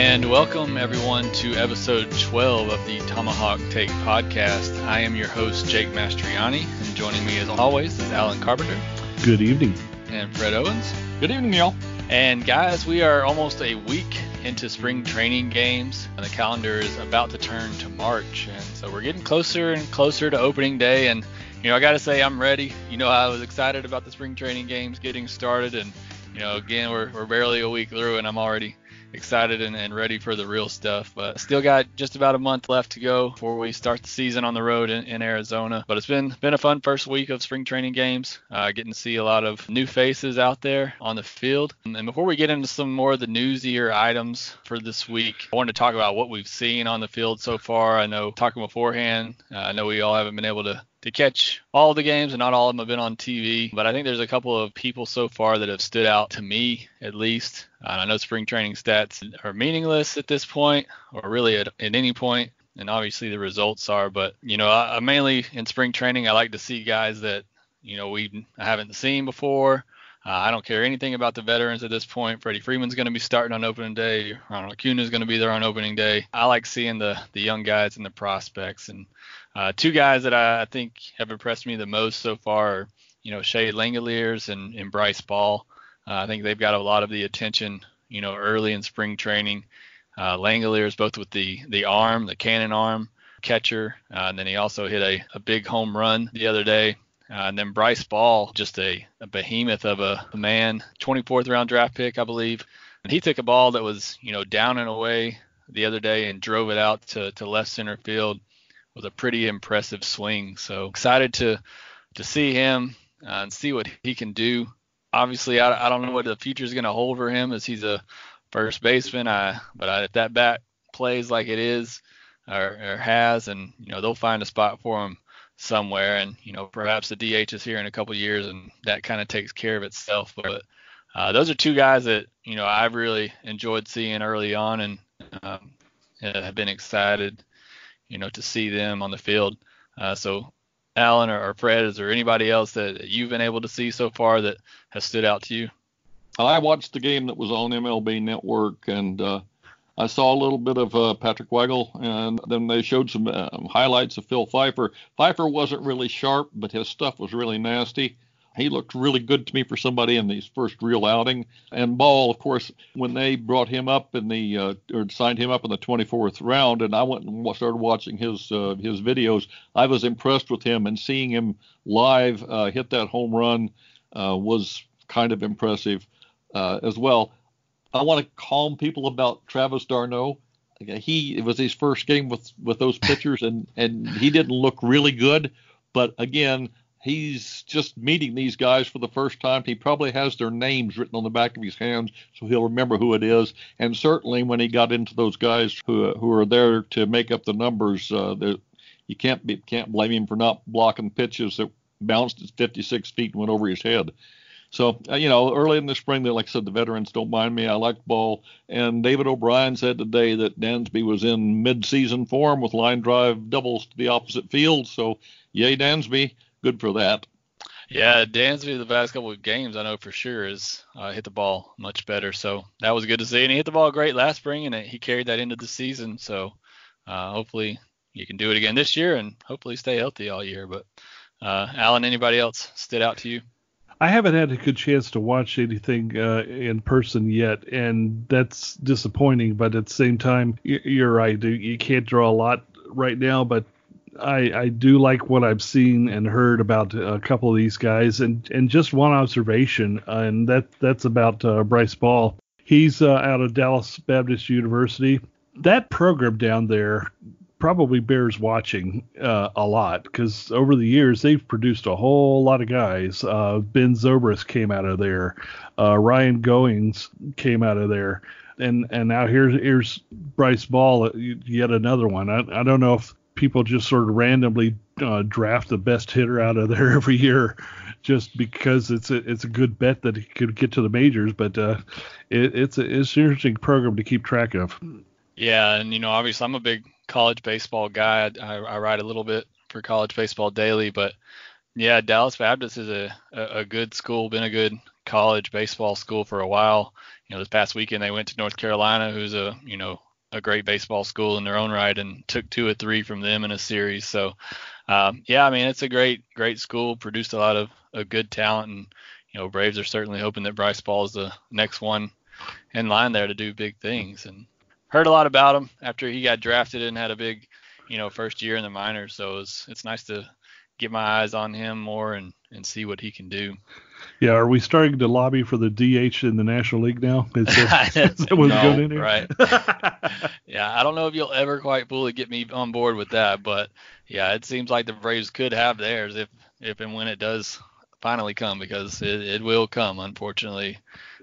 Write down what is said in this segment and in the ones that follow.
And welcome everyone to episode 12 of the Tomahawk Take podcast. I am your host, Jake Mastriani, and joining me as always is Alan Carpenter. Good evening. And Fred Owens. Good evening, y'all. And guys, we are almost a week into spring training games, and the calendar is about to turn to March. And so we're getting closer and closer to opening day. And, you know, I got to say, I'm ready. You know, I was excited about the spring training games getting started. And, you know, again, we're, we're barely a week through, and I'm already excited and, and, ready for the real stuff. But still got just about a month left to go before we start the season on the road in, in Arizona. But it's been been a fun first week of spring training games. Uh, getting to see a lot of new faces out there on the field. And before we get into some more of the newsier items for this week, I wanted to talk about what we've seen on the field so far. I know talking beforehand, uh, I know we all haven't been able to to catch all the games, and not all of them have been on TV. But I think there's a couple of people so far that have stood out to me, at least. Uh, I know spring training stats are meaningless at this point, or really at, at any point, and obviously the results are. But you know, I, I mainly in spring training, I like to see guys that you know we haven't seen before. Uh, I don't care anything about the veterans at this point. Freddie Freeman's going to be starting on opening day. Ronald is going to be there on opening day. I like seeing the the young guys and the prospects. And uh, two guys that I, think have impressed me the most so far are, you know, Shea Langeliers and, and Bryce Ball. Uh, I think they've got a lot of the attention, you know, early in spring training. Uh, Langeliers both with the the arm, the cannon arm catcher, uh, and then he also hit a, a big home run the other day uh, and then Bryce Ball, just a, a behemoth of a, a, man, 24th round draft pick, I believe. And he took a ball that was, you know, down and away the other day and drove it out to, to left center field with a pretty impressive swing. So excited to to see him uh, and see what he can do. Obviously, I, I don't know what the future is going to hold for him as he's a first baseman. I, but I, if that bat plays like it is or, or has, and you know they'll find a spot for him somewhere, and you know perhaps the DH is here in a couple years, and that kind of takes care of itself. But uh, those are two guys that you know I've really enjoyed seeing early on, and um, have been excited, you know, to see them on the field. Uh, so, Alan or, Fred, is there anybody else that you've been able to see so far that has stood out to you? I watched the game that was on MLB Network, and uh, I saw a little bit of uh, Patrick Weigel, and then they showed some um, highlights of Phil Pfeiffer. Pfeiffer wasn't really sharp, but his stuff was really nasty. He looked really good to me for somebody in his first real outing. And Ball, of course, when they brought him up in the uh, or signed him up in the 24th round, and I went and started watching his uh, his videos, I was impressed with him and seeing him live uh, hit that home run uh, was kind of impressive uh, as well. I want to calm people about Travis d'Arnaud He it was his first game with with those pitchers, and and he didn't look really good. But again, he's just meeting these guys for the first time. He probably has their names written on the back of his hands, so he'll remember who it is. And certainly when he got into those guys who who are there to make up the numbers, uh, you can't be, can't blame him for not blocking pitches that bounced at 56 feet and went over his head. So, uh, you know, early in the spring, like I said, the veterans don't mind me. I like ball. And David O'Brien said today that Dansby was in mid-season form with line drive doubles to the opposite field. So, yay, Dansby. Good for that. Yeah, Dansby the past couple of games, I know for sure, has uh, hit the ball much better. So that was good to see. And he hit the ball great last spring, and he carried that into the season. So uh, hopefully you can do it again this year and hopefully stay healthy all year. But uh, Alan, anybody else stood out to you? I haven't had a good chance to watch anything uh, in person yet, and that's disappointing. But at the same time, you're right. You can't draw a lot right now, but I, I do like what I've seen and heard about a couple of these guys, and, and just one observation, uh, and that that's about uh, Bryce Ball. He's uh, out of Dallas Baptist University. That program down there probably bears watching uh, a lot because over the years they've produced a whole lot of guys. Uh, ben Zobrist came out of there. Uh, Ryan Goins came out of there. And and now here's here's Bryce Ball, uh, yet another one. I, I don't know if people just sort of randomly uh, draft the best hitter out of there every year just because it's a it's a good bet that he could get to the majors. But uh, it, it's a it's an interesting program to keep track of. Yeah, and you know, obviously, I'm a big college baseball guy. I, I write a little bit for College Baseball Daily, but yeah, Dallas Baptist is a, a, a good school, been a good college baseball school for a while. You know, this past weekend they went to North Carolina, who's a you know a great baseball school in their own right, and took two or three from them in a series. So, um, yeah, I mean it's a great great school, produced a lot of a good talent, and you know Braves are certainly hoping that Bryce Ball is the next one in line there to do big things. And heard a lot about him after he got drafted and had a big, you know, first year in the minors. So it's it's nice to get my eyes on him more and and see what he can do. Yeah, are we starting to lobby for the DH in the National League now? Is that, is that no, going in here? Right. yeah, I don't know if you'll ever quite fully get me on board with that, but yeah, it seems like the Braves could have theirs if if and when it does finally come because it, it will come, unfortunately,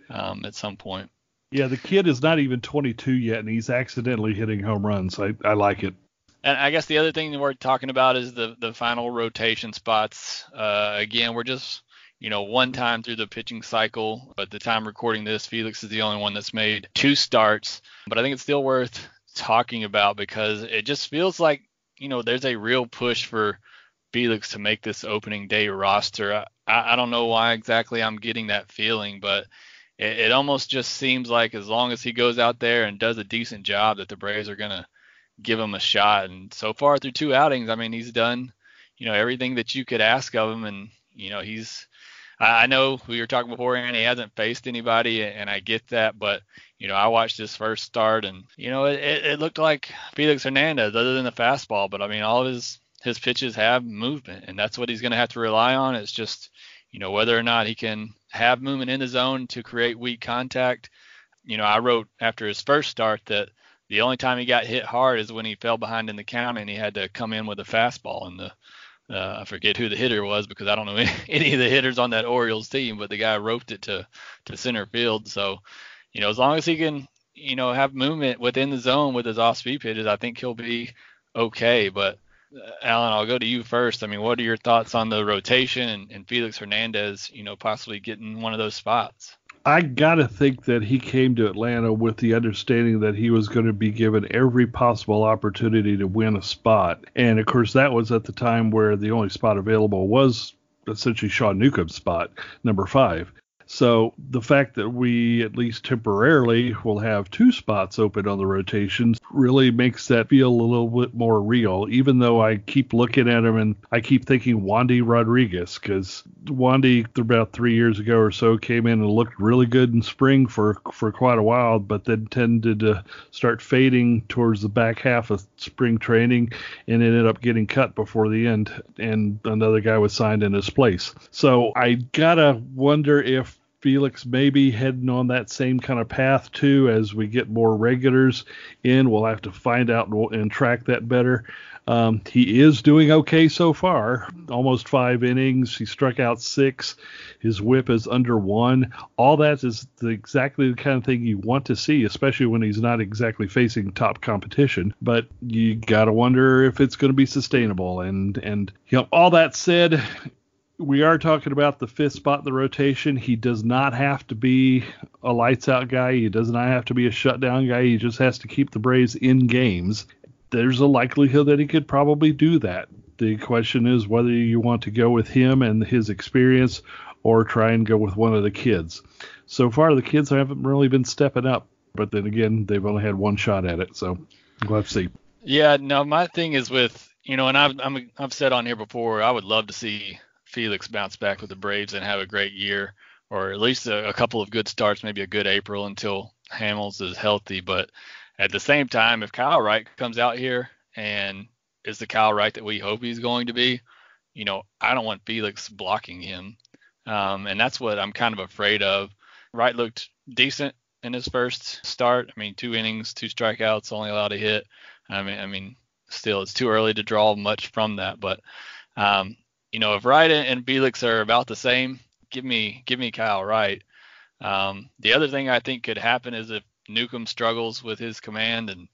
um, at some point. Yeah, the kid is not even 22 yet, and he's accidentally hitting home runs. I, I like it. And I guess the other thing we're talking about is the the final rotation spots. Uh, again, we're just you know one time through the pitching cycle. But the time recording this, Felix is the only one that's made two starts. But I think it's still worth talking about because it just feels like you know there's a real push for Felix to make this opening day roster. I, I don't know why exactly I'm getting that feeling, but it, it almost just seems like as long as he goes out there and does a decent job, that the Braves are gonna give him a shot. And so far through two outings, I mean, he's done, you know, everything that you could ask of him. And, you know, he's, I know we were talking before, and he hasn't faced anybody, and I get that. But, you know, I watched his first start, and, you know, it, it looked like Felix Hernandez, other than the fastball. But, I mean, all of his, his pitches have movement, and that's what he's going to have to rely on. It's just, you know, whether or not he can have movement in the zone to create weak contact. You know, I wrote after his first start that the only time he got hit hard is when he fell behind in the count and he had to come in with a fastball. And the uh, I forget who the hitter was because I don't know any, of the hitters on that Orioles team, but the guy roped it to to center field. So, you know, as long as he can, you know, have movement within the zone with his off speed pitches, I think he'll be okay. But uh, Alan, I'll go to you first. I mean, what are your thoughts on the rotation and, and Felix Hernandez, you know, possibly getting one of those spots? I gotta think that he came to Atlanta with the understanding that he was going to be given every possible opportunity to win a spot, and of course that was at the time where the only spot available was essentially Sean Newcomb's spot, number five. So the fact that we, at least temporarily, will have two spots open on the rotations really makes that feel a little bit more real, even though I keep looking at him and I keep thinking Wandy Rodriguez, because Wandy, about three years ago or so, came in and looked really good in spring for, for quite a while, but then tended to start fading towards the back half of spring training and ended up getting cut before the end, and another guy was signed in his place. So I gotta wonder if Felix maybe heading on that same kind of path too as we get more regulars in. We'll have to find out and, and track that better. Um, he is doing okay so far. Almost five innings. He struck out six. His whip is under one. All that is the, exactly the kind of thing you want to see, especially when he's not exactly facing top competition. But you gotta wonder if it's going to be sustainable. And and you know, all that said, we are talking about the fifth spot in the rotation. He does not have to be a lights out guy. He does not have to be a shutdown guy. He just has to keep the Braves in games. There's a likelihood that he could probably do that. The question is whether you want to go with him and his experience or try and go with one of the kids. So far, the kids haven't really been stepping up, but then again, they've only had one shot at it. So to see. Yeah, no, my thing is with, you know, and I've, I'm, I've said on here before, I would love to see Felix bounce back with the Braves and have a great year, or at least a, a couple of good starts, maybe a good April until Hamels is healthy. But at the same time, if Kyle Wright comes out here and is the Kyle Wright that we hope he's going to be, you know, I don't want Felix blocking him. Um, and that's what I'm kind of afraid of. Wright looked decent in his first start. I mean, two innings, two strikeouts, only allowed a hit. I mean, I mean, still, it's too early to draw much from that. But um, you know, if Wright and Felix are about the same, give me give me Kyle Wright. Um, the other thing I think could happen is if Newcomb struggles with his command and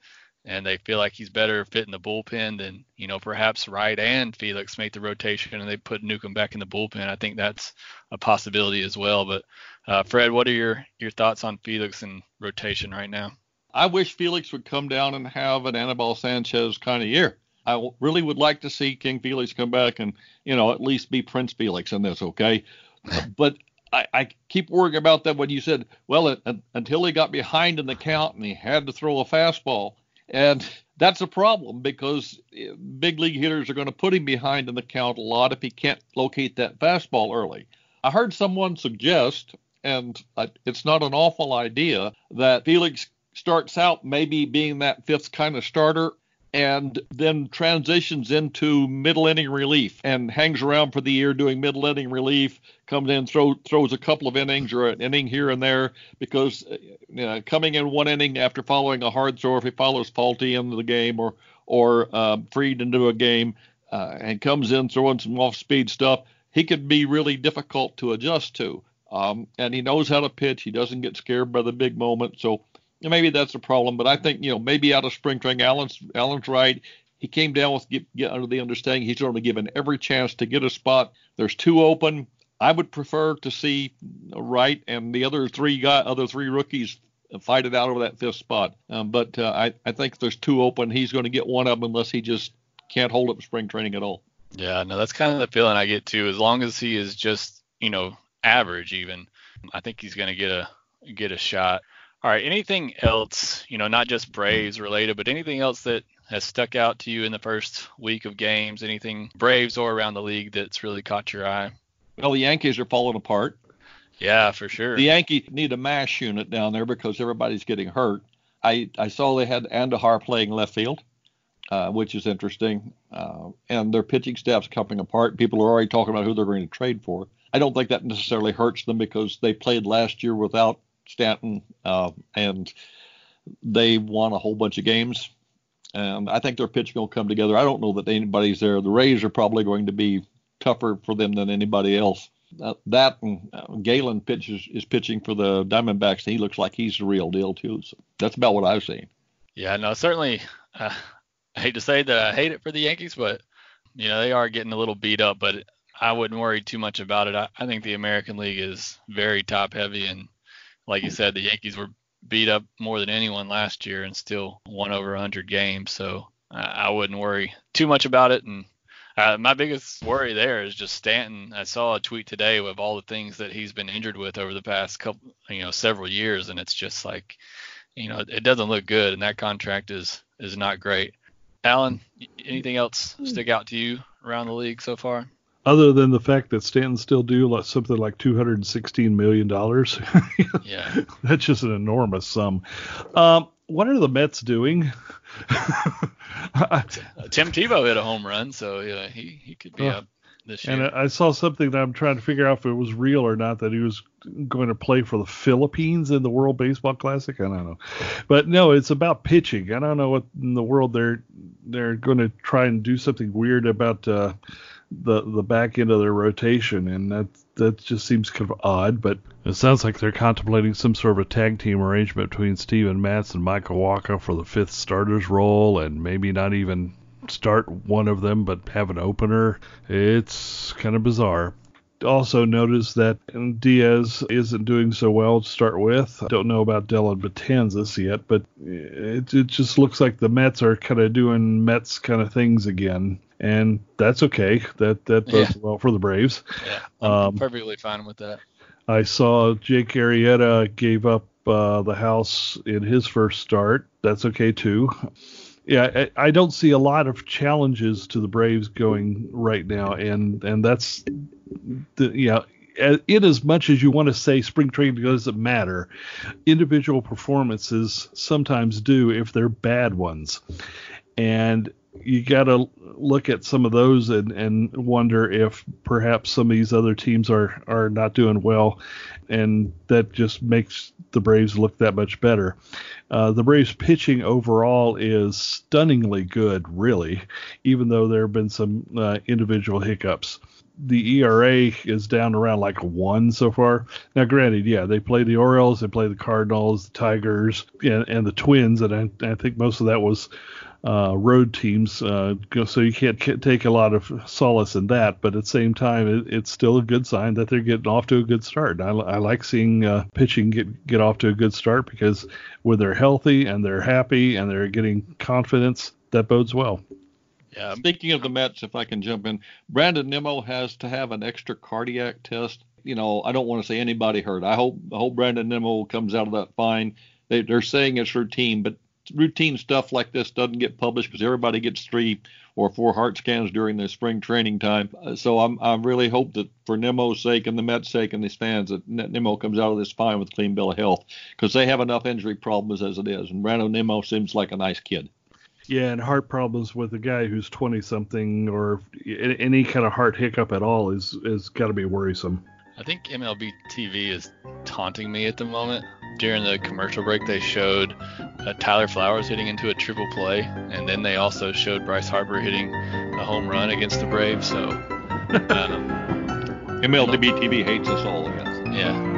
and they feel like he's better fit in the bullpen, then you know perhaps Wright and Felix make the rotation and they put Newcomb back in the bullpen. I think that's a possibility as well. But uh, Fred, what are your your thoughts on Felix and rotation right now? I wish Felix would come down and have an Anibal Sanchez kind of year. I really would like to see King Felix come back and, you know, at least be Prince Felix in this, okay? but I, I, keep worrying about that when you said, well, it, until he got behind in the count and he had to throw a fastball. And that's a problem because eh, big league hitters are going to put him behind in the count a lot if he can't locate that fastball early. I heard someone suggest, and it's not an awful idea, that Felix starts out maybe being that fifth kind of starter and then transitions into middle inning relief and hangs around for the year doing middle inning relief, comes in, throw, throws a couple of innings or an inning here and there because uh, you know, coming in one inning after following a hard throw, if he follows Folty into the game or or uh, Fried into a game uh, and comes in throwing some off speed stuff, he could be really difficult to adjust to. Um, and he knows how to pitch. He doesn't get scared by the big moment. So maybe that's a problem. But I think you know maybe out of spring training, Allen's Alan's right. He came down with get, get under the understanding he's only given every chance to get a spot. There's two open. I would prefer to see Wright and the other three guy, other three rookies fight it out over that fifth spot. Um, but uh, I, I think there's two open. He's going to get one of them unless he just can't hold up spring training at all. Yeah, no, that's kind of the feeling I get too. As long as he is just, you know, average even, I think he's going to get a get a shot. All right. Anything else, you know, not just Braves related, but anything else that has stuck out to you in the first week of games? Anything Braves or around the league that's really caught your eye? Well, the Yankees are falling apart. Yeah, for sure. The Yankees need a mash unit down there because everybody's getting hurt. I, I saw they had Andujar playing left field, uh, which is interesting. Uh, and their pitching staff's coming apart. People are already talking about who they're going to trade for. I don't think that necessarily hurts them because they played last year without Stanton, uh, and they won a whole bunch of games. And I think their pitching will come together. I don't know that anybody's there. The Rays are probably going to be tougher for them than anybody else. Uh, that and uh, Gallen pitches is pitching for the Diamondbacks, and he looks like he's the real deal too. So that's about what I've seen. Yeah, no, certainly. Uh, I hate to say that I hate it for the Yankees, but you know they are getting a little beat up. But I wouldn't worry too much about it. I, I think the American League is very top heavy, and like you said, the Yankees were beat up more than anyone last year and still won over 100 games. So I, I wouldn't worry too much about it. And uh, my biggest worry there is just Stanton. I saw a tweet today with all the things that he's been injured with over the past couple, you know, several years, and it's just like, you know, it doesn't look good, and that contract is is not great. Alan, anything else stick out to you around the league so far? Other than the fact that Stanton still do like something like 216 million dollars. yeah, that's just an enormous sum. Um, what are the Mets doing? Tim Tebow hit a home run, so yeah, he he could be uh, up. this year. And I saw something that I'm trying to figure out if it was real or not that he was going to play for the Philippines in the World Baseball Classic. I don't know, but no, it's about pitching. I don't know what in the world they're they're going to try and do something weird about uh, the the back end of their rotation, and that that just seems kind of odd. But it sounds like they're contemplating some sort of a tag team arrangement between Steven Matz and Michael Wacha for the fifth starter's role, and maybe not even start one of them, but have an opener. It's kind of bizarre. Also, notice that Diaz isn't doing so well to start with. I don't know about Dellin Betances yet, but it, it just looks like the Mets are kind of doing Mets kind of things again, and that's okay. That that bodes Yeah. well for the Braves. yeah, I'm Um, perfectly fine with that. I saw Jake Arrieta gave up uh, the house in his first start. That's okay too. Yeah, I, I don't see a lot of challenges to the Braves going right now, and and that's the yeah. In as much as you want to say spring training doesn't matter, individual performances sometimes do if they're bad ones, and you got to look at some of those and, and wonder if perhaps some of these other teams are are not doing well, and that just makes the Braves look that much better. Uh, the Braves pitching overall is stunningly good, really, even though there have been some uh, individual hiccups. The ERA is down around like one so far. Now, granted, yeah, they play the Orioles, they play the Cardinals, the Tigers, and, and the Twins, and I, I think most of that was uh, road teams, uh, so you can't ca- take a lot of solace in that. But at the same time, it, it's still a good sign that they're getting off to a good start. I, I like seeing uh, pitching get get off to a good start because when they're healthy and they're happy and they're getting confidence, that bodes well. Yeah, Speaking of the Mets, if I can jump in, Brandon Nimmo has to have an extra cardiac test. You know, I don't want to say anybody hurt. I hope I hope Brandon Nimmo comes out of that fine. They, they're saying it's routine, but routine stuff like this doesn't get published because everybody gets three or four heart scans during the spring training time. Uh, So I'm I really hope that for Nimmo's sake and the Mets' sake and these fans that Nimmo comes out of this fine with a clean bill of health because they have enough injury problems as it is. And Brandon Nimmo seems like a nice kid. Yeah, and heart problems with a guy who's 20 something or any kind of heart hiccup at all is is got to be worrisome. I think MLB TV is taunting me at the moment. During the commercial break, they showed uh, Tyler Flowers hitting into a triple play, and then they also showed Bryce Harper hitting a home run against the Braves. So, um, MLB TV hates us all, I guess. yeah.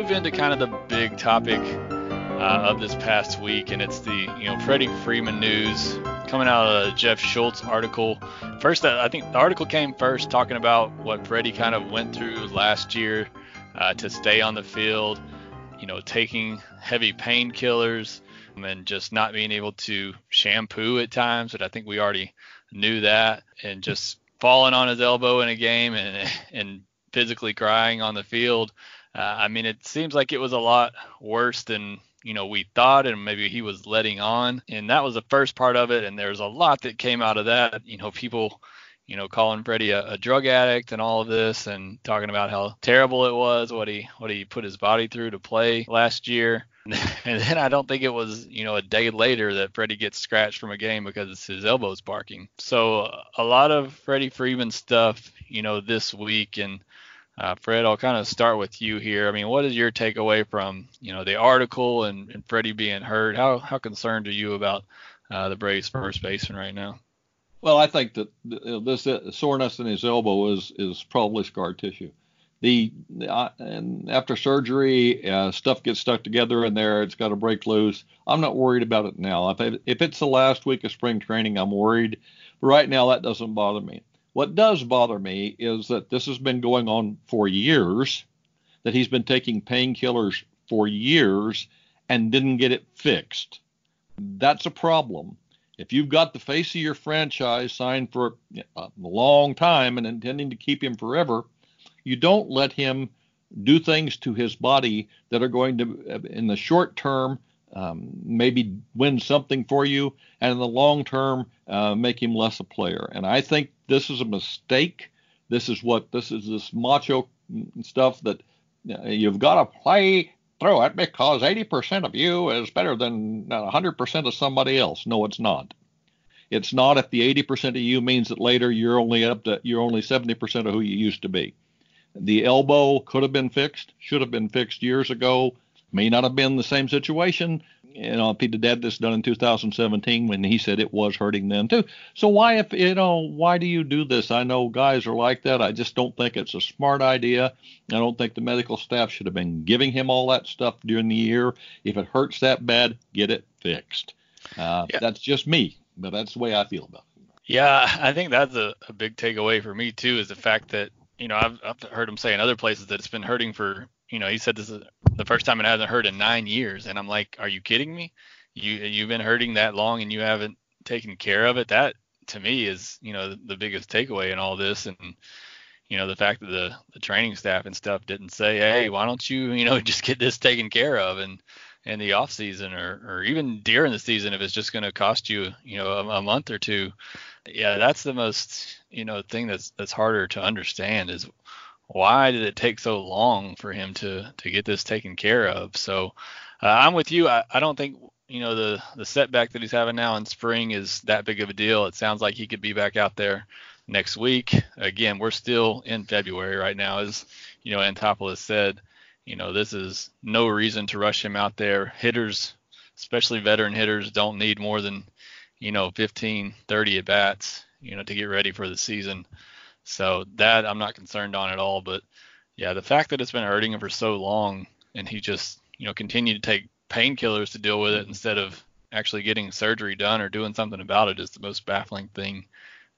Move into kind of the big topic uh, of this past week, and it's the you know Freddie Freeman news coming out of Jeff Schultz article. First, I think the article came first, talking about what Freddie kind of went through last year uh, to stay on the field. You know, taking heavy painkillers and just not being able to shampoo at times. But I think we already knew that, and just falling on his elbow in a game and and physically crying on the field. Uh, I mean, it seems like it was a lot worse than you know we thought, and maybe he was letting on. And that was the first part of it. And there's a lot that came out of that. You know, people, you know, calling Freddie a, a drug addict and all of this, and talking about how terrible it was, what he what he put his body through to play last year. And then I don't think it was, you know, a day later that Freddie gets scratched from a game because his elbow's barking. So uh, a lot of Freddie Freeman stuff, you know, this week. And uh, Fred, I'll kind of start with you here. I mean, what is your takeaway from, you know, the article and, and Freddie being hurt? How how concerned are you about uh, the Braves first baseman right now? Well, I think that this uh, soreness in his elbow is is probably scar tissue. The uh, and after surgery, uh, stuff gets stuck together in there. It's got to break loose. I'm not worried about it now. If if it's the last week of spring training, I'm worried. But right now, that doesn't bother me. What does bother me is that this has been going on for years. That he's been taking painkillers for years and didn't get it fixed. That's a problem if you've got the face of your franchise signed for a long time and intending to keep him forever, you don't let him do things to his body that are going to, in the short term, um, maybe win something for you, and in the long term, uh, make him less a player. And I think this is a mistake this is what this is this macho stuff that you've got to play through it because 80% of you is better than 100% of somebody else. No, it's not. It's not if the 80% of you means that later you're only up to you're only 70% of who you used to be. The elbow could have been fixed, should have been fixed years ago. May not have been the same situation. You know, Peter did this done in 2017 when he said it was hurting them too. So why, if you know, why do you do this? I know guys are like that. I just don't think it's a smart idea. I don't think the medical staff should have been giving him all that stuff during the year. If it hurts that bad, get it fixed. Uh, yeah. That's just me, but that's the way I feel about it. Yeah, I think that's a, a big takeaway for me too, is the fact that you know I've, I've heard him say in other places that it's been hurting for you know, he said this is the first time it hasn't hurt in nine years, and I'm like, are you kidding me? You you've been hurting that long and you haven't taken care of it. That to me is you know the, the biggest takeaway in all this, and you know the fact that the the training staff and stuff didn't say, hey, why don't you you know just get this taken care of and in the off season or or even during the season if it's just going to cost you you know a, a month or two. Yeah, that's the most you know thing that's that's harder to understand is why did it take so long for him to to get this taken care of? So uh, I'm with you. I, I don't think you know the the setback that he's having now in spring is that big of a deal. It sounds like he could be back out there next week. Again, we're still in February right now, as you know Anthopoulos said. You know this is no reason to rush him out there. Hitters, especially veteran hitters, don't need more than you know 15, 30 at bats, you know, to get ready for the season. So that I'm not concerned on at all. But yeah, the fact that it's been hurting him for so long and he just, you know, continued to take painkillers to deal with it instead of actually getting surgery done or doing something about it is the most baffling thing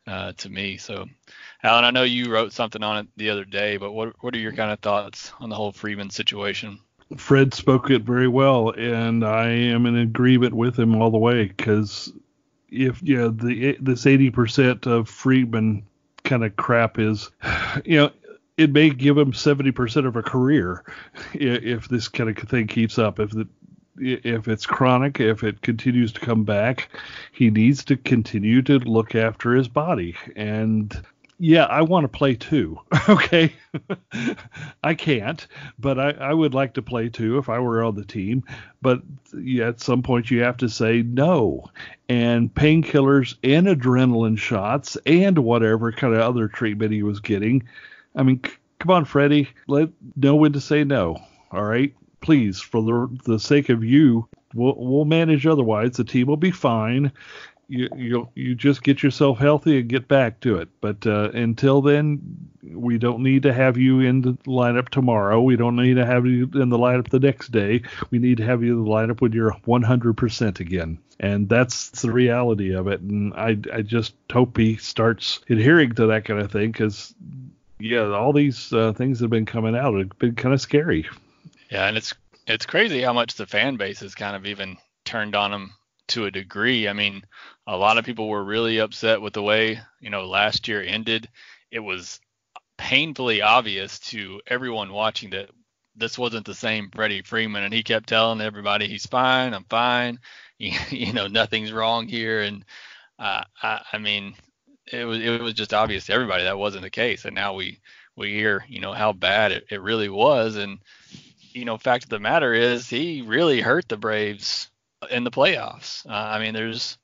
uh, to me. So, Alan, I know you wrote something on it the other day, but what what are your kind of thoughts on the whole Freeman situation? Fred spoke it very well, and I am in agreement with him all the way because if yeah, the this 80% of Freeman kind of crap is, you know, it may give him 70% of a career if this kind of thing keeps up. If the if it's chronic, if it continues to come back, he needs to continue to look after his body. And yeah, I want to play too. okay. I can't, but I, I would like to play too if I were on the team. But at some point you have to say no. And painkillers and adrenaline shots and whatever kind of other treatment he was getting. I mean, c- come on, Freddie. Let know when to say no. All right. Please, for the, the sake of you, we'll, we'll manage otherwise. The team will be fine you you you just get yourself healthy and get back to it. But uh, until then, we don't need to have you in the lineup tomorrow. We don't need to have you in the lineup the next day. We need to have you in the lineup when you're 100% again. And that's the reality of it. And I I just hope he starts adhering to that kind of thing because yeah, all these uh, things have been coming out have been kind of scary. Yeah, and it's it's crazy how much the fan base has kind of even turned on him to a degree. I mean, a lot of people were really upset with the way, you know, last year ended. It was painfully obvious to everyone watching that this wasn't the same Freddie Freeman, and he kept telling everybody he's fine, I'm fine, you, you know, nothing's wrong here, and uh, I, I mean, it was it was just obvious to everybody that wasn't the case, and now we we hear you know how bad it, it really was, and you know, fact of the matter is he really hurt the Braves in the playoffs. Uh, I mean, there's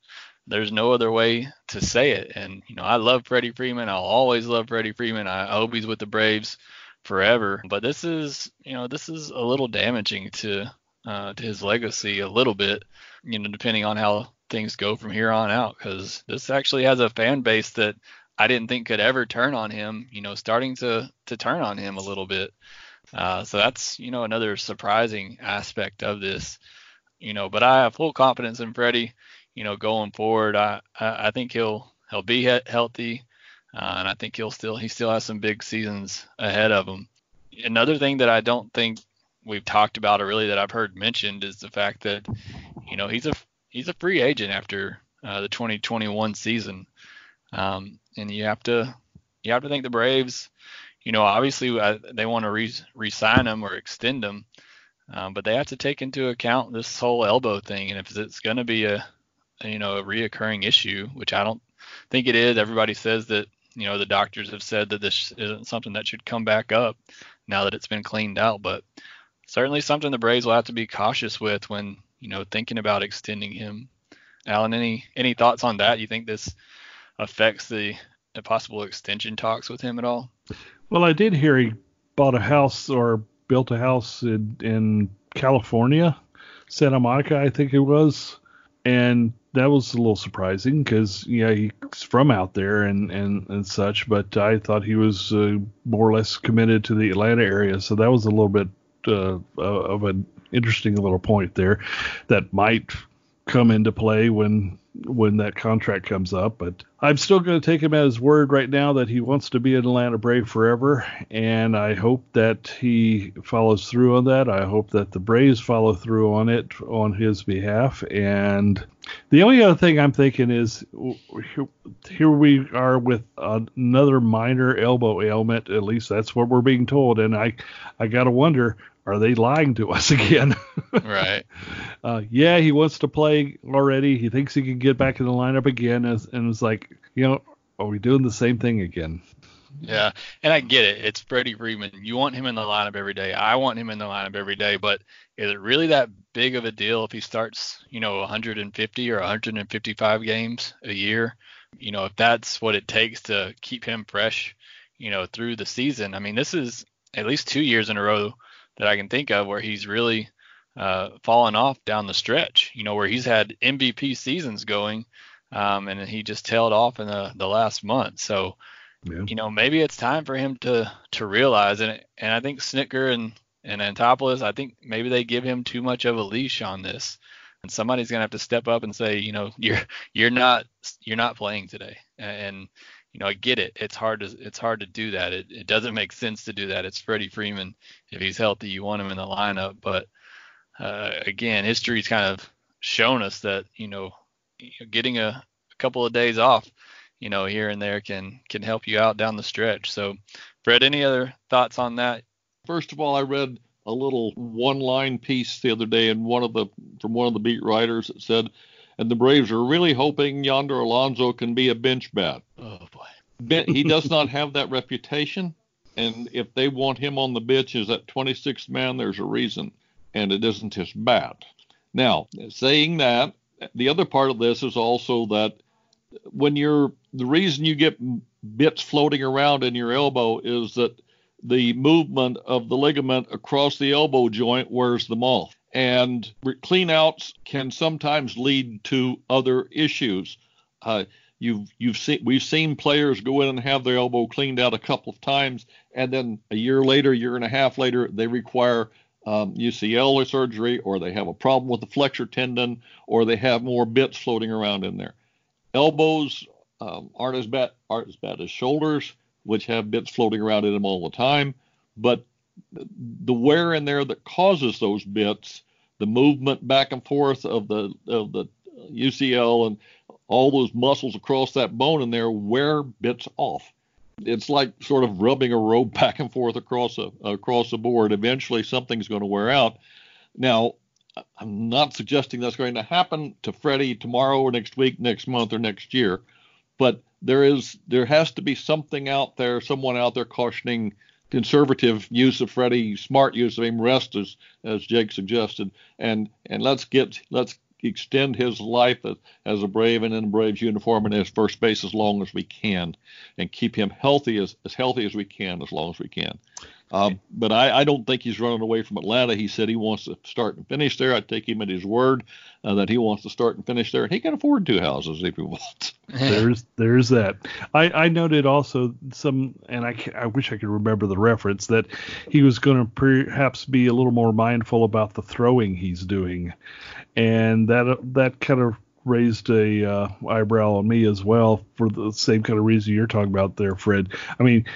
there's no other way to say it. And you know, I love Freddie Freeman. I'll always love Freddie Freeman. I hope he's with the Braves forever. But this is, you know, this is a little damaging to uh, to his legacy a little bit. You know, depending on how things go from here on out, because this actually has a fan base that I didn't think could ever turn on him. You know, starting to to turn on him a little bit. Uh, so that's you know another surprising aspect of this you know, but I have full confidence in Freddie. You know, going forward, I I, I think he'll he'll be he- healthy, uh, and I think he'll still he still has some big seasons ahead of him. Another thing that I don't think we've talked about or really that I've heard mentioned is the fact that you know he's a he's a free agent after uh, the 2021 season, um, and you have to you have to think the Braves, you know, obviously uh, they want to re re-sign him or extend him. Um, but they have to take into account this whole elbow thing, and if it's going to be a, you know a reoccurring issue, which I don't think it is. Everybody says that you know the doctors have said that this isn't something that should come back up now that it's been cleaned out, but certainly something the Braves will have to be cautious with when you know thinking about extending him. Alan, any any thoughts on that? You think this affects the, the possible extension talks with him at all? Well, I did hear he bought a house or built a house in, in California, Santa Monica, I think it was, and that was a little surprising because yeah he's from out there and and and such, but I thought he was uh, more or less committed to the Atlanta area, so that was a little bit uh, of an interesting little point there that might come into play when when that contract comes up. But I'm still going to take him at his word right now that he wants to be an Atlanta Brave forever, and I hope that he follows through on that. I hope that the Braves follow through on it on his behalf. And the only other thing I'm thinking is here we are with another minor elbow ailment. At least that's what we're being told, and I I got to wonder are they lying to us again? right. Uh, yeah, he wants to play already. He thinks he can get back in the lineup again, as, and it's like, you know, are we doing the same thing again? Yeah, and I get it. It's Freddie Freeman. You want him in the lineup every day. I want him in the lineup every day. But is it really that big of a deal if he starts, you know, 150 or 155 games a year? You know, if that's what it takes to keep him fresh, you know, through the season. I mean, this is at least two years in a row that I can think of where he's really uh, fallen off down the stretch. You know, where he's had MVP seasons going, um, and he just tailed off in the, the last month. So, yeah. you know, maybe it's time for him to to realize, and and I think Snitker and and Anthopoulos, I think maybe they give him too much of a leash on this, and somebody's gonna have to step up and say, you know, you're you're not you're not playing today, and you know, I get it. It's hard to it's hard to do that. It it doesn't make sense to do that. It's Freddie Freeman. If he's healthy, you want him in the lineup. But uh, again, history's kind of shown us that you know, getting a, a couple of days off, you know, here and there can can help you out down the stretch. So, Fred, any other thoughts on that? First of all, I read a little one-line piece the other day in one of the from one of the beat writers that said and the Braves are really hoping Yonder Alonso can be a bench bat. Oh boy. he does not have that reputation, and if they want him on the bench as that 26th man, there's a reason, and it isn't his bat. Now, saying that, the other part of this is also that when you're the reason you get bits floating around in your elbow is that the movement of the ligament across the elbow joint wears them off and cleanouts can sometimes lead to other issues. Uh, you've you've seen we've seen players go in and have their elbow cleaned out a couple of times, and then a year later, year and a half later, they require um, UCL surgery, or they have a problem with the flexor tendon, or they have more bits floating around in there. Elbows um, aren't as bad aren't as bad as shoulders, which have bits floating around in them all the time, but the wear in there that causes those bits, the movement back and forth of the of the UCL and all those muscles across that bone in there wear bits off. It's like sort of rubbing a rope back and forth across a across the board. Eventually, something's going to wear out. Now, I'm not suggesting that's going to happen to Freddie tomorrow or next week, next month or next year, but there is there has to be something out there, someone out there cautioning conservative use of Freddie, smart use of him, rest as as Jake suggested, and and let's get let's extend his life as, as a Brave and in a Braves uniform and as first base as long as we can, and keep him healthy as as healthy as we can as long as we can. Um, but I, I, don't think he's running away from Atlanta. He said he wants to start and finish there. I take him at his word uh, that he wants to start and finish there, and he can afford two houses if he wants. there's there's that. I, I noted also some, and I I wish I could remember the reference that he was going to perhaps be a little more mindful about the throwing he's doing, and that that kind of raised a uh, eyebrow on me as well for the same kind of reason you're talking about there, Fred. I mean,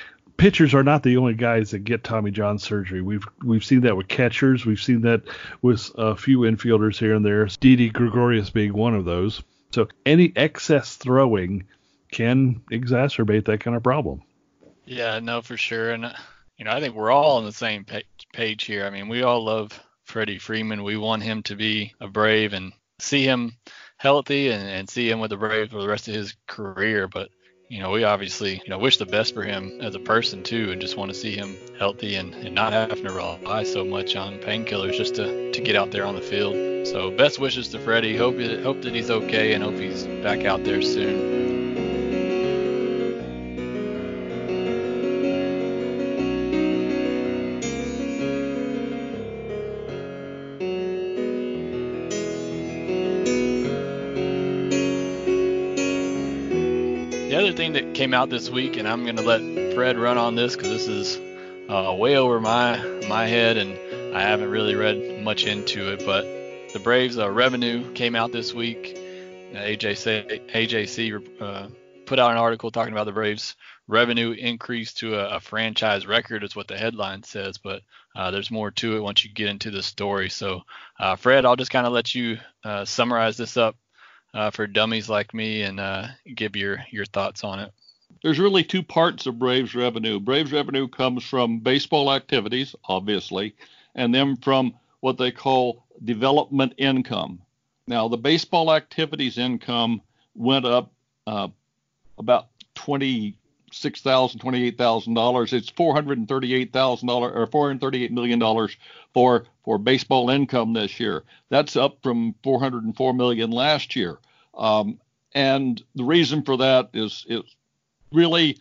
pitchers are not the only guys that get Tommy John surgery. We've we've seen that with catchers. We've seen that with a few infielders here and there. Didi Gregorius being one of those. So any excess throwing can exacerbate that kind of problem. Yeah, no, for sure. And you know, I think we're all on the same page here. I mean, we all love Freddie Freeman. We want him to be a Brave and see him healthy and, and see him with the Braves for the rest of his career. But you know, we obviously, you know, wish the best for him as a person too, and just want to see him healthy and, and not having to rely so much on painkillers just to, to get out there on the field. So best wishes to Freddie. Hope hope that he's okay and hope he's back out there soon. Came out this week, and I'm to let Fred run on this because this is uh, way over my my head, and I haven't really read much into it. But the Braves uh, revenue came out this week. AJC, AJC uh, put out an article talking about the Braves revenue increase to a, a franchise record, is what the headline says. But uh, there's more to it once you get into the story. So, uh, Fred, I'll just kind of let you summarize this up uh, for dummies like me and uh, give your your thoughts on it. There's really two parts of Braves revenue. Braves revenue comes from baseball activities, obviously, and then from what they call development income. Now, the baseball activities income went up uh, about twenty six thousand, twenty eight thousand dollars. It's four hundred and thirty eight thousand dollars or four hundred thirty eight million dollars for for baseball income this year. That's up from 404 million last year. Um, and the reason for that is is really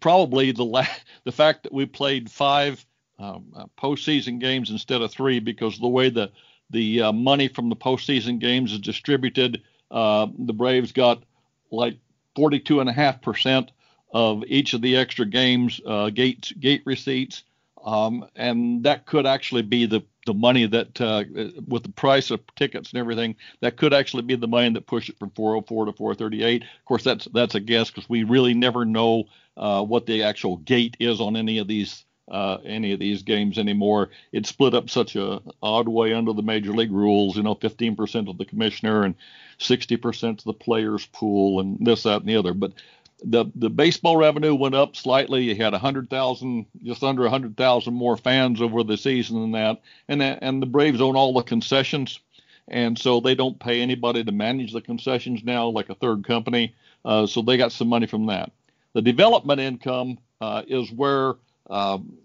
probably the la- the fact that we played five um, uh, postseason games instead of three because the way the the uh, money from the postseason games is distributed, uh, the Braves got like 42.5 percent of each of the extra games uh, gate gate receipts, um, and that could actually be the the money that uh, with the price of tickets and everything that could actually be the money that pushed it from 404 to 438 of course that's that's a guess because we really never know uh, what the actual gate is on any of these uh, any of these games anymore. It's split up such a odd way under the major league rules you know 15% of the commissioner and 60% of the players pool and this that and the other. But the the baseball revenue went up slightly. You had a hundred thousand, just under a hundred thousand more fans over the season than that, and and the Braves own all the concessions, and so they don't pay anybody to manage the concessions now, like a third company. Uh, so they got some money from that. The development income uh, is where um,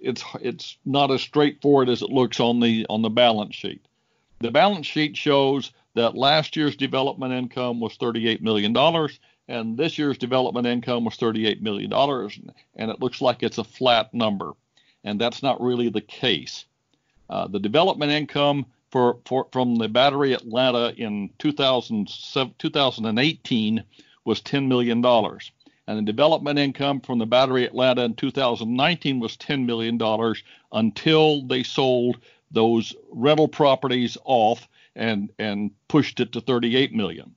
it's it's not as straightforward as it looks on the on the balance sheet. The balance sheet shows that last year's development income was 38 million dollars and this year's development income was $38 million, and it looks like it's a flat number, and that's not really the case. Uh, the development income for, for, from the Battery Atlanta in 2018 was $10 million, and the development income from the Battery Atlanta in 2019 was $10 million until they sold those rental properties off and and pushed it to 38 million.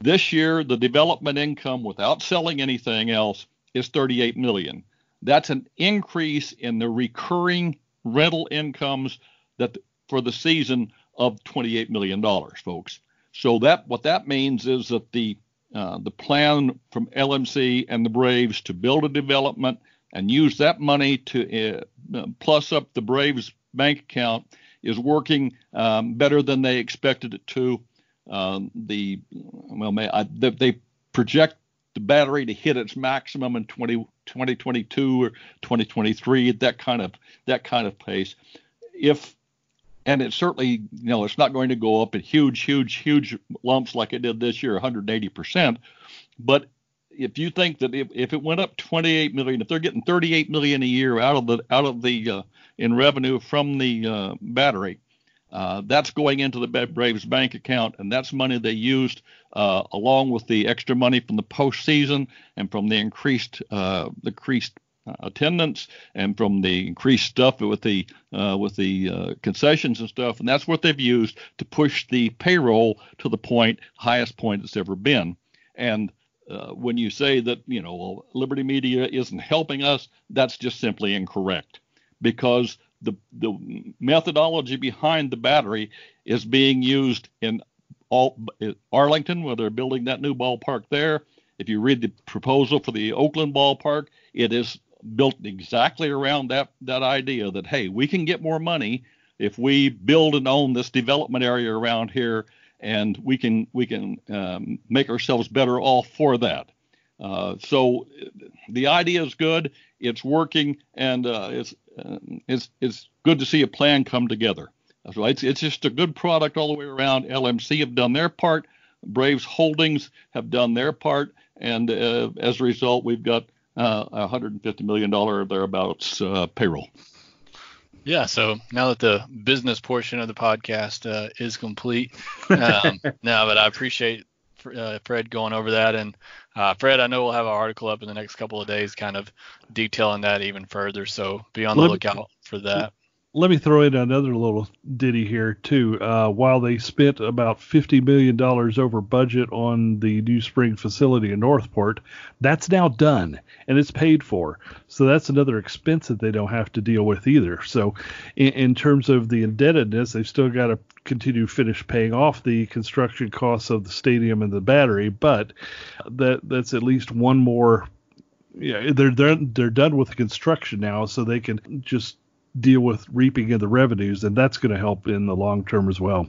This year, the development income without selling anything else is 38 million. That's an increase in the recurring rental incomes that for the season of 28 million dollars, folks. So that what that means is that the uh, the plan from LMC and the Braves to build a development and use that money to uh, plus up the Braves bank account is working um, better than they expected it to. Um, the well, may, I, they, they project the battery to hit its maximum in 20, 2022 or 2023 at that kind of that kind of pace. If and it certainly you know it's not going to go up in huge, huge, huge lumps like it did this year, 180 percent. But if you think that if, if it went up 28 million, if they're getting 38 million a year out of the out of the uh, in revenue from the uh, battery, uh, that's going into the Braves bank account, and that's money they used uh, along with the extra money from the postseason and from the increased uh, increased uh, attendance and from the increased stuff with the uh, with the concessions and stuff, and that's what they've used to push the payroll to the point highest point it's ever been. And when you say that you know Liberty Media isn't helping us, that's just simply incorrect because the the methodology behind the battery is being used in all Arlington, where they're building that new ballpark there. If you read the proposal for the Oakland ballpark, it is built exactly around that that idea that hey, we can get more money if we build and own this development area around here, and we can we can um, make ourselves better off for that. Uh, so the idea is good, it's working, and uh, it's uh, it's it's good to see a plan come together. So it's it's just a good product all the way around. LMC have done their part, Braves Holdings have done their part, and uh, as a result, we've got uh, 150 million dollar thereabouts uh, payroll. Yeah, so now that the business portion of the podcast uh, is complete, um, no, but I appreciate uh, Fred going over that. And uh, Fred, I know we'll have an article up in the next couple of days, kind of detailing that even further. So be on the lookout for that let me throw in another little ditty here too. Uh, while they spent about fifty million dollars over budget on the new spring facility in Northport, that's now done and it's paid for. So that's another expense that they don't have to deal with either. So, in, in terms of the indebtedness, they've still got to continue finish paying off the construction costs of the stadium and the battery, but that that's at least one more yeah, they're they're they're done with the construction now, so they can just deal with reaping of the revenues, and that's going to help in the long term as well.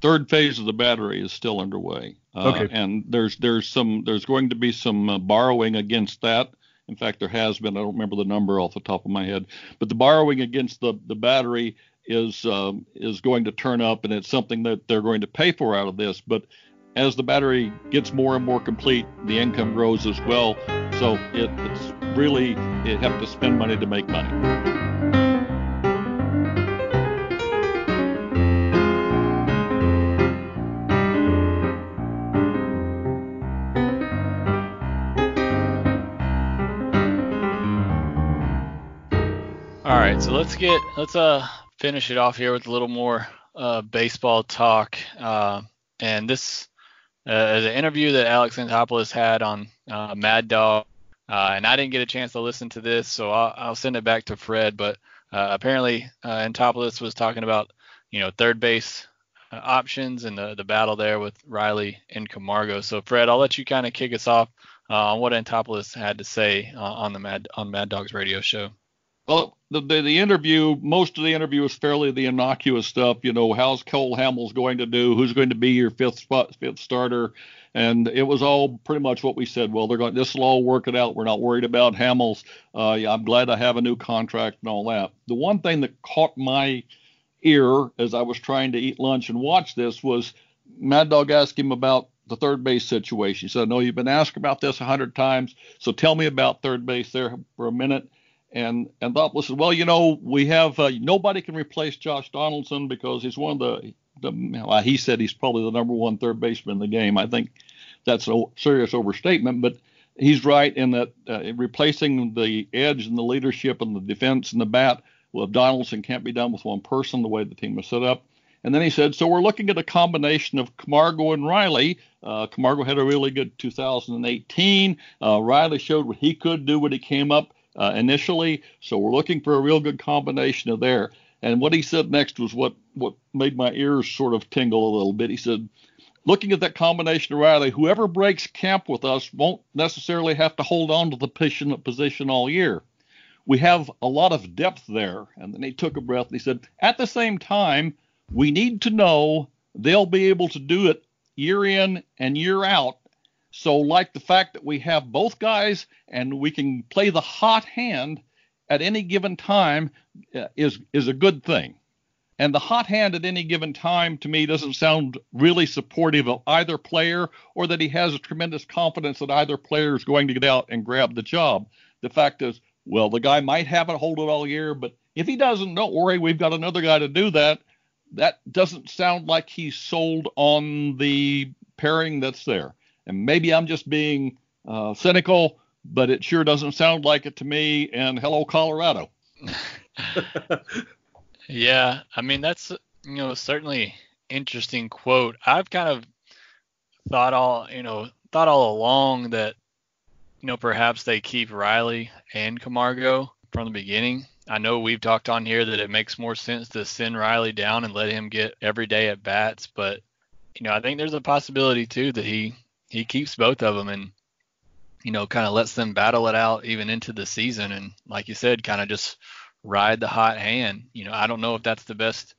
Third phase of the battery is still underway. Uh, okay. And there's there's some there's going to be some uh, borrowing against that. In fact, there has been. I don't remember the number off the top of my head, but the borrowing against the the battery is um, is going to turn up, and it's something that they're going to pay for out of this. But as the battery gets more and more complete, the income grows as well. So it, it's really you have to spend money to make money. Let's get let's uh finish it off here with a little more uh, baseball talk. Uh, and this uh, is an interview that Alex Anthopoulos had on uh, Mad Dog. Uh, and I didn't get a chance to listen to this, so I'll, I'll send it back to Fred. But uh, apparently, uh, Anthopoulos was talking about you know third base uh, options and the the battle there with Riley and Camargo. So Fred, I'll let you kind of kick us off on what Anthopoulos had to say on the Mad on Mad Dogs radio show. Well, the, the, the interview, most of the interview is fairly the innocuous stuff. You know, how's Cole Hamels going to do? Who's going to be your fifth spot, fifth starter? And it was all pretty much what we said. Well, they're going. This will all work it out. We're not worried about Hamels. Uh, yeah, I'm glad I have a new contract and all that. The one thing that caught my ear as I was trying to eat lunch and watch this was Mad Dog asked him about the third base situation. He said, "No, you've been asked about this a hundred times, so tell me about third base there for a minute." And and Anthopoulos said, well, you know, we have uh, nobody can replace Josh Donaldson because he's one of the, the well, he said he's probably the number one third baseman in the game. I think that's a serious overstatement, but he's right in that uh, replacing the edge and the leadership and the defense and the bat with Donaldson can't be done with one person the way the team is set up. And then he said, so we're looking at a combination of Camargo and Riley. Uh, Camargo had a really good 2018. Uh, Riley showed what he could do when he came up uh, initially. So we're looking for a real good combination of there. And what he said next was what what made my ears sort of tingle a little bit. He said, looking at that combination of Riley, whoever breaks camp with us won't necessarily have to hold on to the position, position all year. We have a lot of depth there. And then he took a breath and he said, at the same time, we need to know they'll be able to do it year in and year out so, like the fact that we have both guys and we can play the hot hand at any given time uh, is is a good thing. And the hot hand at any given time to me doesn't sound really supportive of either player or that he has a tremendous confidence that either player is going to get out and grab the job. The fact is, well, the guy might have it hold it all year, but if he doesn't, don't worry, we've got another guy to do that. That doesn't sound like he's sold on the pairing that's there. And maybe I'm just being uh, cynical, but it sure doesn't sound like it to me. And hello, Colorado. yeah, I mean that's you know certainly interesting quote. I've kind of thought all you know thought all along that you know perhaps they keep Riley and Camargo from the beginning. I know we've talked on here that it makes more sense to send Riley down and let him get every day at bats, but you know I think there's a possibility too that he he keeps both of them and you know kind of lets them battle it out even into the season and like you said kind of just ride the hot hand you know i don't know if that's the best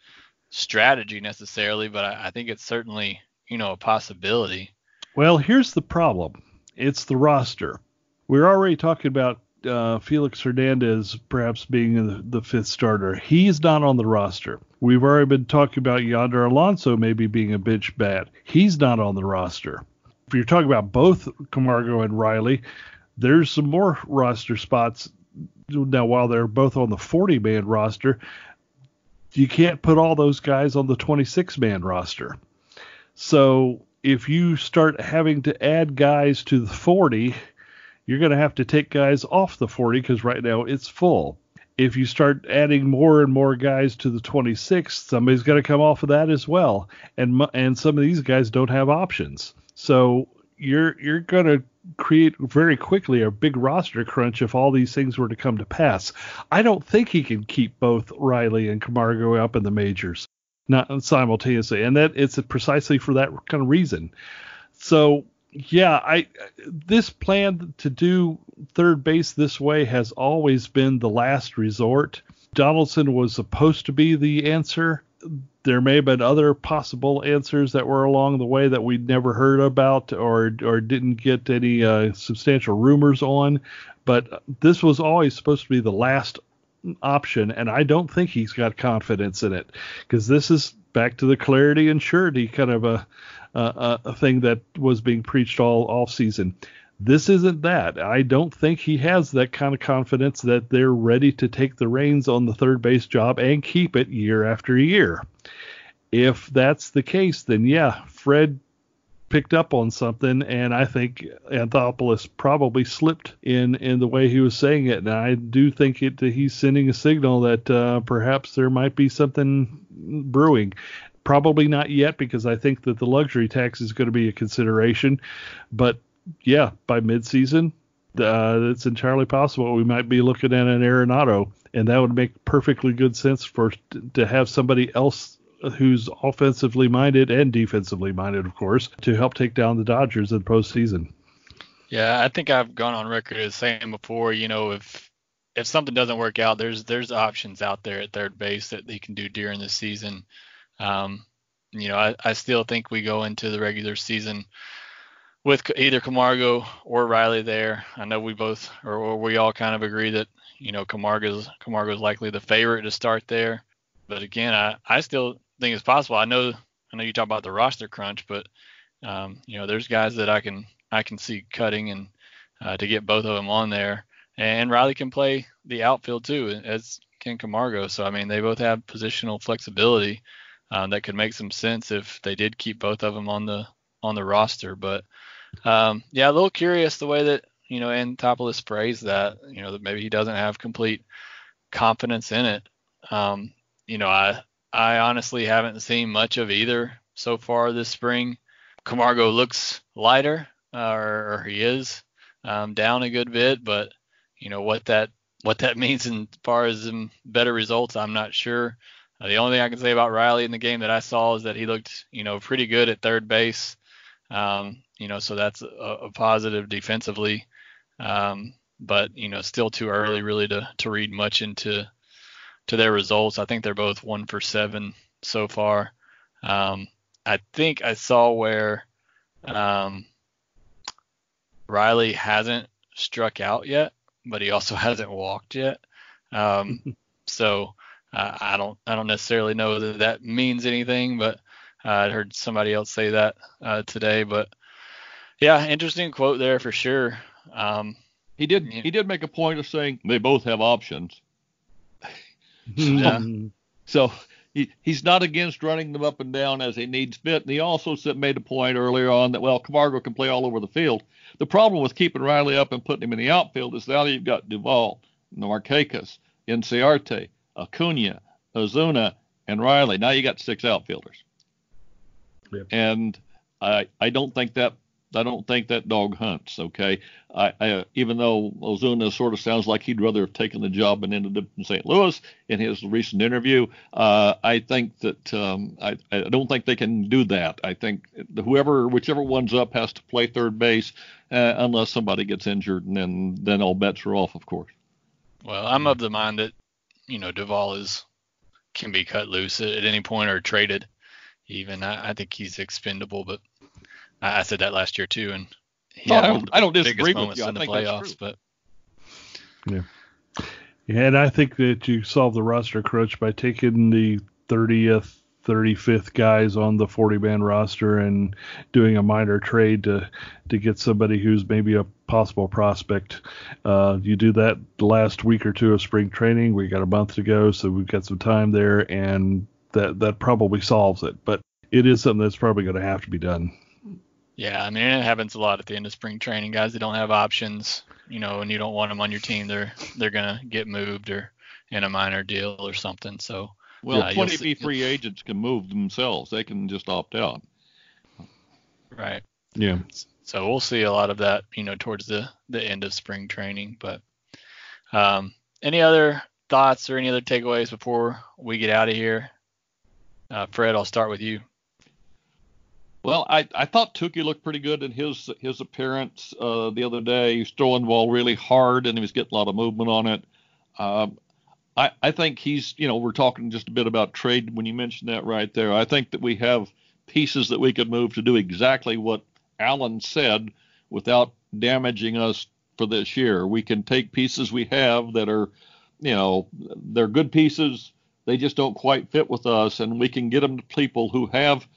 strategy necessarily but I, I think it's certainly you know a possibility well here's the problem It's the roster. We're already talking about uh, Felix Hernandez perhaps being the, the, fifth starter. He's not on the roster. We've already been talking about Yonder Alonso maybe being a bench bat. He's not on the roster. If you're talking about both Camargo and Riley, there's some more roster spots. Now, while they're both on the 40 man roster, you can't put all those guys on the 26 man roster. So if you start having to add guys to the 40, you're going to have to take guys off the 40 because right now it's full. If you start adding more and more guys to the 26, somebody's got to come off of that as well. And and some of these guys don't have options. So you're you're going to create very quickly a big roster crunch if all these things were to come to pass. I don't think he can keep both Riley and Camargo up in the majors, not simultaneously, and that it's precisely for that kind of reason. So yeah, I this plan to do third base this way has always been the last resort. Donaldson was supposed to be the answer. There may have been other possible answers that were along the way that we'd never heard about or or didn't get any uh, substantial rumors on, but this was always supposed to be the last option, and I don't think he's got confidence in it because this is back to the clarity and surety kind of a uh, a thing that was being preached all off season. This isn't that. I don't think he has that kind of confidence that they're ready to take the reins on the third base job and keep it year after year. If that's the case, then yeah, Fred picked up on something, and I think Anthopoulos probably slipped in in the way he was saying it. And I do think it he's sending a signal that uh, perhaps there might be something brewing. Probably not yet because I think that the luxury tax is going to be a consideration. But yeah, by midseason, uh, it's entirely possible we might be looking at an Arenado, and that would make perfectly good sense for to have somebody else who's offensively minded and defensively minded, of course, to help take down the Dodgers in the postseason. Yeah, I think I've gone on record as saying before, you know, if if something doesn't work out, there's there's options out there at third base that he can do during the season. Um, you know, I, I still think we go into the regular season with either Camargo or Riley there. I know we both or, or we all kind of agree that you know Camargo's Camargo's likely the favorite to start there. But again, I, I still think it's possible. I know I know you talk about the roster crunch, but um, you know there's guys that I can I can see cutting and uh, to get both of them on there. And Riley can play the outfield too, as can Camargo. So I mean they both have positional flexibility um, that could make some sense if they did keep both of them on the on the roster. But um, yeah, a little curious the way that you know Anthopoulos phrased that. You know that maybe he doesn't have complete confidence in it. Um, you know, I I honestly haven't seen much of either so far this spring. Camargo looks lighter, uh, or, or, he is um, down a good bit, but you know what that what that means as far as in better results, I'm not sure. Uh, the only thing I can say about Riley in the game that I saw is that he looked, you know, pretty good at third base. Um, you know, so that's a, a positive defensively. Um, but you know, still too early really to to read much into to their results. I think they're both one for seven so far. Um, I think I saw where um, Riley hasn't struck out yet, but he also hasn't walked yet. Um, so uh, I don't I don't necessarily know that that means anything, but uh, I heard somebody else say that uh, today. But yeah, interesting quote there for sure. Um, he did yeah. he did make a point of saying they both have options. yeah. so he, he's not against running them up and down as he needs fit. And he also said, made a point earlier on that well Camargo can play all over the field. The problem with keeping Riley up and putting him in the outfield is now you've got Duvall, Markakis, Inciarte, Acuna, Ozuna, and Riley. Now you got six outfielders. Yep. And I I don't think that I don't think that dog hunts. Okay, I, I, even though Ozuna sort of sounds like he'd rather have taken the job and ended up in St. Louis in his recent interview, uh, I think that um, I, I don't think they can do that. I think whoever, whichever one's up, has to play third base uh, unless somebody gets injured, and then then all bets are off, of course. Well, I'm of the mind that you know Duvall is can be cut loose at, any point or traded. Even I, I think he's expendable, but I, I, said that last year too, and he had I don't- I don't disagree with you. I in the think that's playoffs, true. but Yeah, and I think that you solve the roster crunch by taking the 30th, 35th guys on the 40 man roster and doing a minor trade to to get somebody who's maybe a possible prospect. Uh, you do that the last week or two of spring training. We got a month to go, so we've got some time there, and that that probably solves it. But it is something that's probably going to have to be done. Yeah, I mean it happens a lot at the end of spring training. Guys that don't have options, you know, and you don't want them on your team, they're they're gonna get moved or in a minor deal or something. So Well, Yeah, you'll 20 see- free agents can move themselves. They can just opt out. right. Yeah. So we'll see a lot of that, you know, towards the the end of spring training. But um, any other thoughts or any other takeaways before we get out of here? Uh, Fred, I'll start with you. Well, I, I thought Touki looked pretty good in his his appearance uh, the other day. He was throwing the ball really hard and he was getting a lot of movement on it. Um, I, I think he's, you know, we're talking just a bit about trade when you mentioned that right there. I think that we have pieces that we could move to do exactly what Allen said without damaging us for this year. We can take pieces we have that are, you know, they're good pieces. They just don't quite fit with us, and we can get them to people who have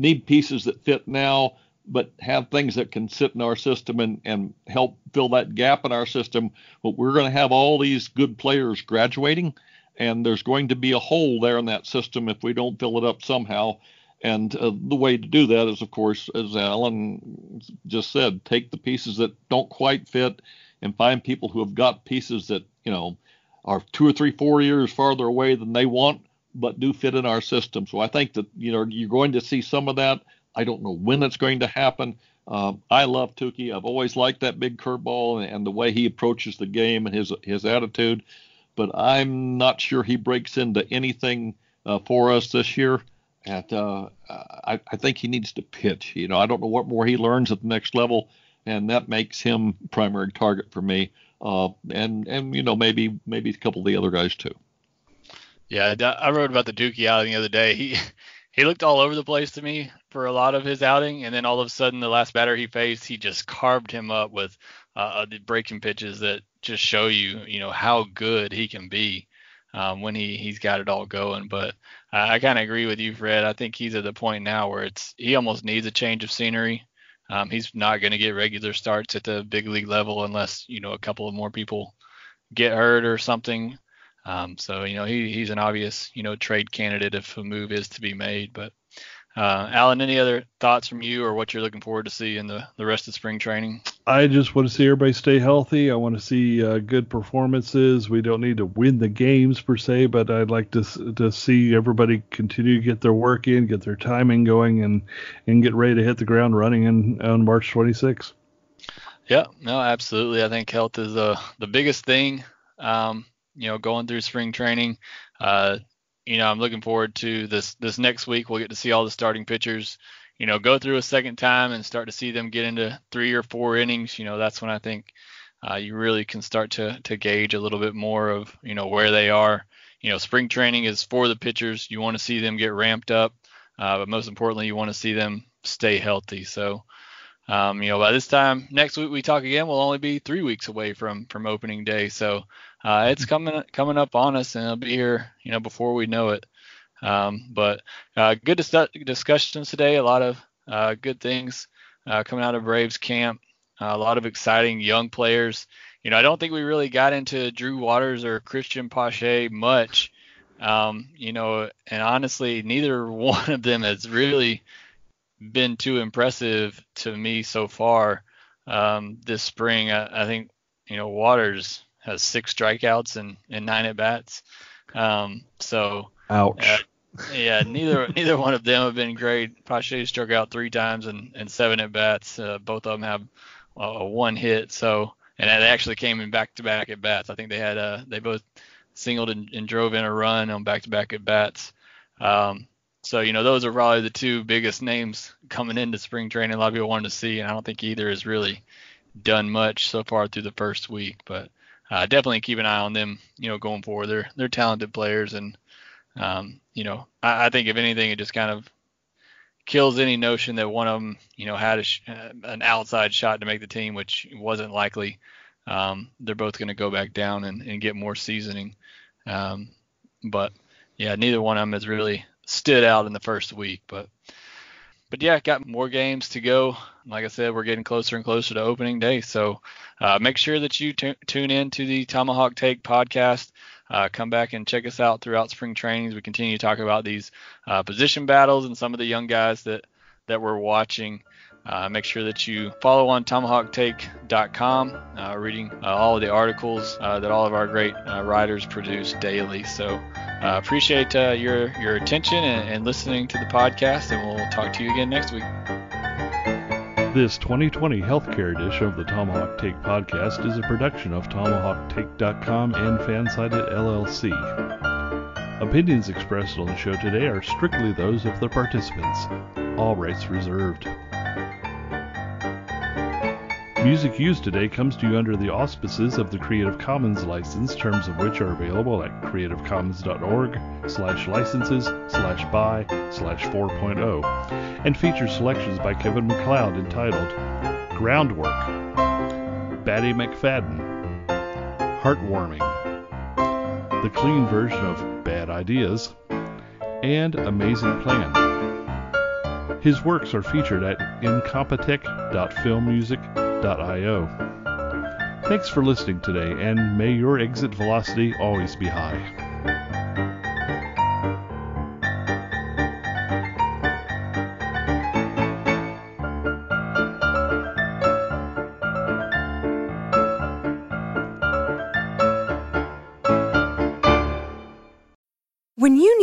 need pieces that fit now, but have things that can sit in our system and, and help fill that gap in our system. But we're going to have all these good players graduating, and there's going to be a hole there in that system if we don't fill it up somehow. And uh, the way to do that is, of course, as Alan just said, take the pieces that don't quite fit and find people who have got pieces that, you know, are two or three, four years farther away than they want, but do fit in our system. So I think that, you know, you're going to see some of that. I don't know when it's going to happen. Um, I love Touki. I've always liked that big curveball and, and the way he approaches the game and his his attitude. But I'm not sure he breaks into anything uh, for us this year. And uh, I, I think he needs to pitch. You know, I don't know what more he learns at the next level, and that makes him primary target for me. Uh, and and you know maybe maybe a couple of the other guys too. Yeah, I wrote about the Touki outing the other day. He he looked all over the place to me for a lot of his outing, and then all of a sudden, the last batter he faced, he just carved him up with uh, the breaking pitches that just show you, you know, how good he can be um, when he he's got it all going. But I, I kind of agree with you, Fred. I think he's at the point now where it's he almost needs a change of scenery. Um, he's not going to get regular starts at the big league level unless you know a couple of more people get hurt or something. Um, so you know he he's an obvious you know trade candidate if a move is to be made. But uh, Alan, any other thoughts from you or what you're looking forward to see in the the rest of spring training? I just want to see everybody stay healthy. I want to see uh, good performances. We don't need to win the games per se, but I'd like to to see everybody continue to get their work in, get their timing going, and and get ready to hit the ground running in, on March 26th. Yeah, no, absolutely. I think health is uh, the biggest thing. Um, you know, going through spring training. Uh, you know, I'm looking forward to this this next week. We'll get to see all the starting pitchers. You know, go through a second time and start to see them get into three or four innings. You know, that's when I think uh, you really can start to to gauge a little bit more of you know where they are. You know, spring training is for the pitchers. You want to see them get ramped up, uh, but most importantly, you want to see them stay healthy. So. Um, you know, by this time next week we talk again, we'll only be three weeks away from from opening day. So uh, it's coming coming up on us, and it'll be here, you know, before we know it. Um, but uh, good dis- discussions today. A lot of uh, good things uh, coming out of Braves camp. a lot of exciting young players. You know, I don't think we really got into Drew Waters or Cristian Pache much. Um, you know, and honestly, neither one of them has really been too impressive to me so far um, this spring. I, I, think you know Waters has six strikeouts and, and nine at bats. Um, so ouch. Uh, yeah, neither neither one of them have been great. Pache struck out three times and, and seven at bats. Uh, both of them have uh, one hit. So and they actually came in back to back at bats. I think they had uh they both singled and, and drove in a run on back to back at bats. Um, so, you know, those are probably the two biggest names coming into spring training. A lot of people wanted to see, and I don't think either has really done much so far through the first week. But uh, definitely keep an eye on them, you know, going forward. They're they're talented players, and um, you know, I, I think if anything, it just kind of kills any notion that one of them, you know, had sh- uh, an outside shot to make the team, which wasn't likely. Um, they're both going to go back down and, and get more seasoning. Um, but yeah, neither one of them has really stood out in the first week. But but yeah, got more games to go. Like I said, we're getting closer and closer to opening day. So uh, make sure that you t- tune in to the Tomahawk Take podcast. Uh, come back and check us out throughout spring trainings. We continue to talk about these uh, position battles and some of the young guys that that we're watching. Uh, make sure that you follow on tomahawktake.com, uh, reading uh, all of the articles uh, that all of our great uh, writers produce daily. So uh, appreciate your your attention and, and listening to the podcast, and we'll talk to you again next week. This 2020 healthcare edition of the Tomahawk Take podcast is a production of TomahawkTake.com and Fansided LLC. Opinions expressed on the show today are strictly those of the participants. All rights reserved. Music used today comes to you under the auspices of the Creative Commons license, terms of which are available at creativecommons.org slash licenses slash by slash 4.0 and features selections by Kevin MacLeod entitled Groundwork, Batty McFaddin, Heartwarming, the clean version of Bad Ideas, and Amazing Plan. His works are featured at incompetech.filmmusic.com Thanks for listening today, and may your exit velocity always be high.